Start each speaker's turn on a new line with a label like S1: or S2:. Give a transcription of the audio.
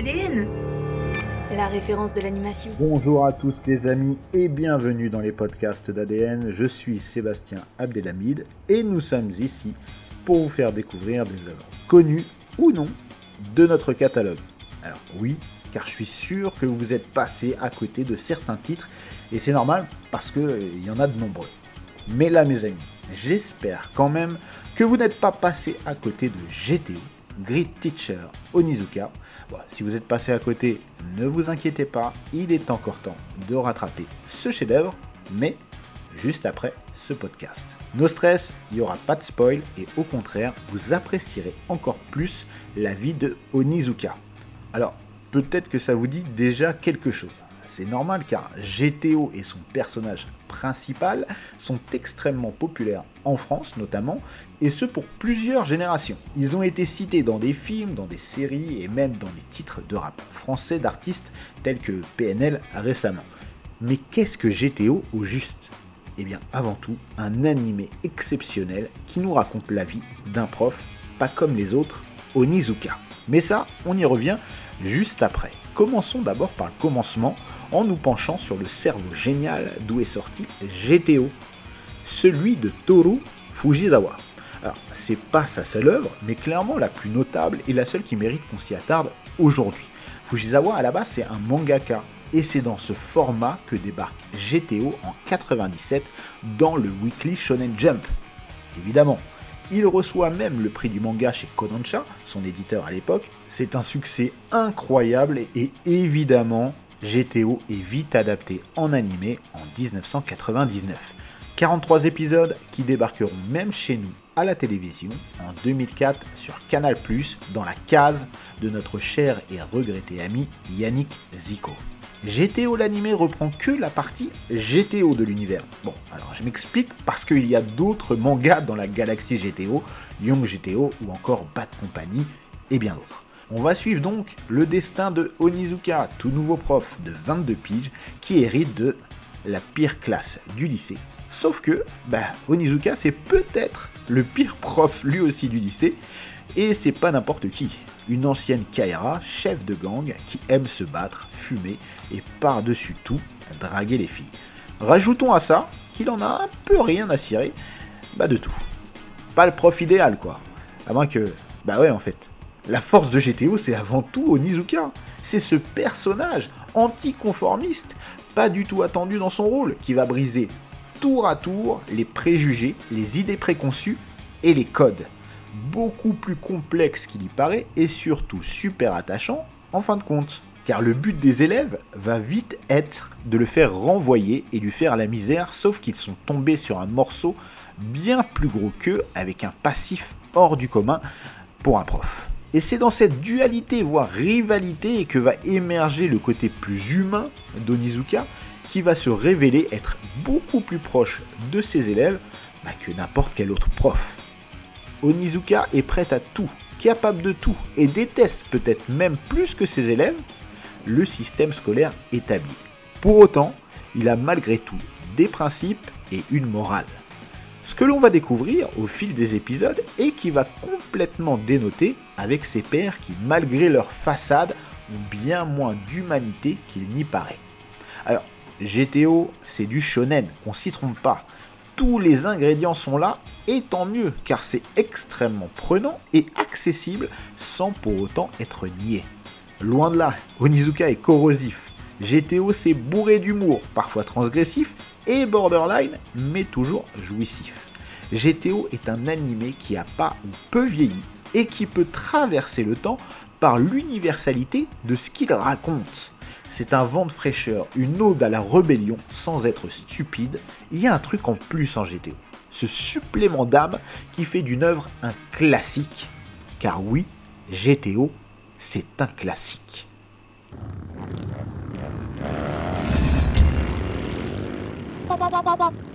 S1: ADN
S2: La référence de l'animation.
S3: Bonjour à tous les amis et bienvenue dans les podcasts d'ADN. Je suis Sébastien Abdelhamid et nous sommes ici pour vous faire découvrir des œuvres connues ou non de notre catalogue. Alors oui, car je suis sûr que vous êtes passé à côté de certains titres et c'est normal parce qu'il y en a de nombreux. Mais là mes amis, j'espère quand même que vous n'êtes pas passé à côté de GTO, Grid Teacher Onizuka. Bon, si vous êtes passé à côté, ne vous inquiétez pas, il est encore temps de rattraper ce chef-d'œuvre, mais juste après ce podcast. No stress, il n'y aura pas de spoil et au contraire, vous apprécierez encore plus la vie de Onizuka. Alors, peut-être que ça vous dit déjà quelque chose. C'est normal car GTO et son personnage principal sont extrêmement populaires en France notamment, et ce pour plusieurs générations. Ils ont été cités dans des films, dans des séries et même dans des titres de rap français d'artistes tels que PNL récemment. Mais qu'est-ce que GTO au juste? Eh bien avant tout, un animé exceptionnel qui nous raconte la vie d'un prof, pas comme les autres, Onizuka. Mais ça, on y revient juste après. Commençons d'abord par le commencement en nous penchant sur le cerveau génial d'où est sorti GTO, celui de Toru Fujisawa. Alors, c'est pas sa seule œuvre, mais clairement la plus notable et la seule qui mérite qu'on s'y attarde aujourd'hui. Fujisawa, à la base, c'est un mangaka, et c'est dans ce format que débarque GTO en 97 dans le Weekly Shonen Jump. Évidemment, il reçoit même le prix du manga chez Kodansha, son éditeur à l'époque. C'est un succès incroyable et évidemment, GTO est vite adapté en animé en 1999. 43 épisodes qui débarqueront même chez nous à la télévision en 2004 sur Canal+, dans la case de notre cher et regretté ami Yannick Zico. GTO l'animé reprend que la partie GTO de l'univers. Bon, alors je m'explique parce qu'il y a d'autres mangas dans la galaxie GTO, Young GTO ou encore Bad Company et bien d'autres. On va suivre donc le destin de Onizuka, tout nouveau prof de 22 piges qui hérite de la pire classe du lycée. Sauf que, bah, Onizuka c'est peut-être le pire prof lui aussi du lycée, et c'est pas n'importe qui. Une ancienne Kaira, chef de gang, qui aime se battre, fumer et par-dessus tout draguer les filles. Rajoutons à ça qu'il en a un peu rien à cirer, bah de tout. Pas le prof idéal quoi. À moins que, bah ouais en fait, la force de GTO, c'est avant tout Onizuka. C'est ce personnage anticonformiste, pas du tout attendu dans son rôle, qui va briser tour à tour les préjugés, les idées préconçues et les codes. Beaucoup plus complexe qu'il y paraît et surtout super attachant en fin de compte. Car le but des élèves va vite être de le faire renvoyer et lui faire la misère, sauf qu'ils sont tombés sur un morceau bien plus gros qu'eux, avec un passif hors du commun pour un prof. Et c'est dans cette dualité, voire rivalité, que va émerger le côté plus humain d'Onizuka, qui va se révéler être beaucoup plus proche de ses élèves bah, que n'importe quel autre prof. Onizuka est prêt à tout, capable de tout, et déteste peut-être même plus que ses élèves le système scolaire établi. Pour autant, il a malgré tout des principes et une morale. Ce que l'on va découvrir au fil des épisodes et qui va complètement dénoter avec ses pairs qui, malgré leur façade, ont bien moins d'humanité qu'il n'y paraît. Alors, GTO, c'est du shonen, qu'on s'y trompe pas. Tous les ingrédients sont là, et tant mieux, car c'est extrêmement prenant et accessible sans pour autant être nié. Loin de là, Onizuka est corrosif. GTO c'est bourré d'humour, parfois transgressif et borderline, mais toujours jouissif. GTO est un animé qui a pas ou peu vieilli et qui peut traverser le temps par l'universalité de ce qu'il raconte. C'est un vent de fraîcheur, une ode à la rébellion sans être stupide. Il y a un truc en plus en GTO. Ce supplément d'âme qui fait d'une œuvre un classique. Car oui, GTO, c'est un classique.
S4: ババパパ。